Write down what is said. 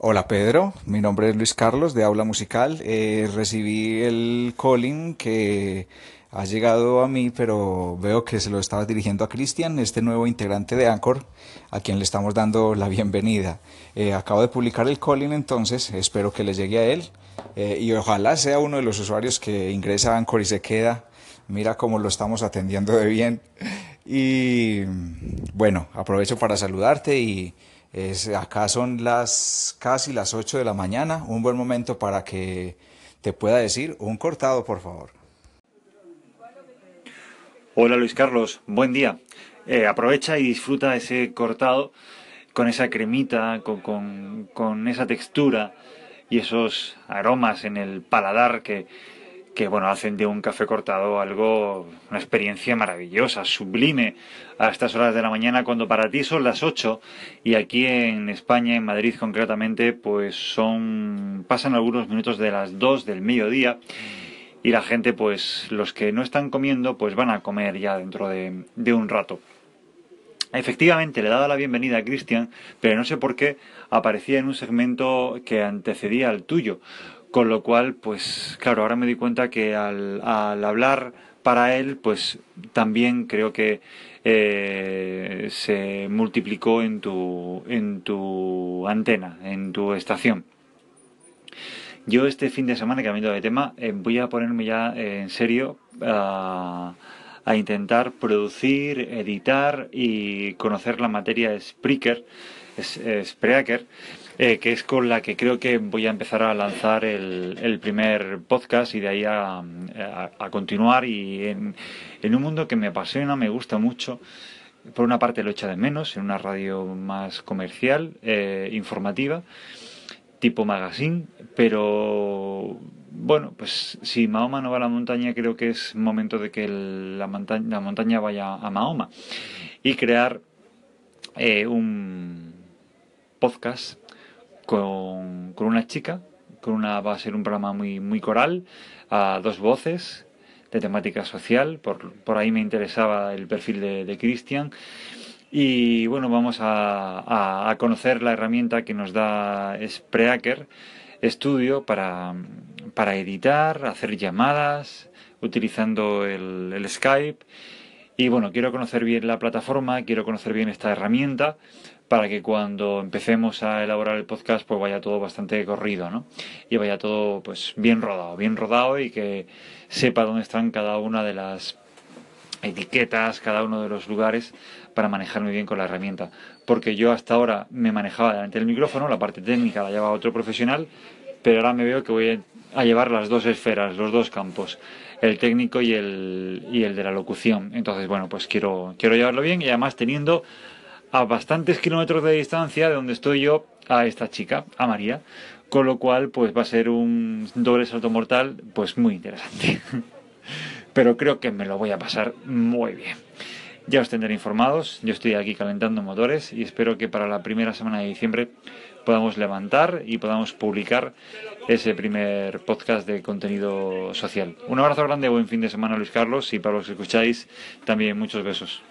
Hola Pedro, mi nombre es Luis Carlos de Aula Musical. Eh, recibí el calling que ha llegado a mí, pero veo que se lo estaba dirigiendo a Cristian, este nuevo integrante de Anchor, a quien le estamos dando la bienvenida. Eh, acabo de publicar el calling entonces, espero que le llegue a él eh, y ojalá sea uno de los usuarios que ingresa a Anchor y se queda. Mira cómo lo estamos atendiendo de bien. Y bueno, aprovecho para saludarte y es, acá son las casi las 8 de la mañana, un buen momento para que te pueda decir un cortado, por favor. Hola Luis Carlos, buen día. Eh, aprovecha y disfruta ese cortado con esa cremita, con, con, con esa textura y esos aromas en el paladar que, que bueno, hacen de un café cortado algo, una experiencia maravillosa, sublime, a estas horas de la mañana cuando para ti son las 8 y aquí en España, en Madrid concretamente, pues son, pasan algunos minutos de las 2 del mediodía y la gente, pues los que no están comiendo, pues van a comer ya dentro de, de un rato. Efectivamente, le dado la bienvenida a Cristian, pero no sé por qué aparecía en un segmento que antecedía al tuyo con lo cual, pues claro, ahora me di cuenta que al, hablar para él, pues también creo que eh, se multiplicó en tu, en tu antena, en tu estación. Yo este fin de semana, cambiando de tema, eh, voy a ponerme ya en serio a, a, intentar producir, editar y conocer la materia Spreaker, Spreaker eh, que es con la que creo que voy a empezar a lanzar el, primer podcast y de ahí a, continuar y en, un mundo que me apasiona, me gusta mucho. Por una parte lo echa de menos en una radio más comercial, eh, informativa, tipo magazine, pero bueno, pues si Mahoma no va a la montaña, creo que es momento de que la, montaña, la montaña vaya a Mahoma. Y crear eh, un podcast con, una chica, con una, va a ser un programa muy, muy coral, a dos voces, de temática social, por, por ahí me interesaba el perfil de, de Christian. Y bueno, vamos a, a, conocer la herramienta que nos da Spreaker Studio para, para editar, hacer llamadas, utilizando el, Skype. Y bueno, quiero conocer bien la plataforma, quiero conocer bien esta herramienta para que cuando empecemos a elaborar el podcast pues vaya todo bastante corrido, ¿no? Y vaya todo pues bien rodado, bien rodado y que sepa dónde están cada una de las etiquetas, cada uno de los lugares para manejarme bien con la herramienta. Porque yo hasta ahora me manejaba delante del micrófono, la parte técnica la llevaba otro profesional, pero ahora me veo que voy a llevar las dos esferas, los dos campos, el técnico y el, y el de la locución. Entonces, bueno, pues quiero, quiero llevarlo bien y además teniendo a bastantes kilómetros de distancia de donde estoy yo a esta chica, a María, con lo cual pues va a ser un doble salto mortal pues muy interesante. Pero creo que me lo voy a pasar muy bien. Ya os tendré informados, yo estoy aquí calentando motores y espero que para la primera semana de diciembre podamos levantar y podamos publicar ese primer podcast de contenido social. Un abrazo grande, buen fin de semana Luis Carlos y para los que escucháis también muchos besos.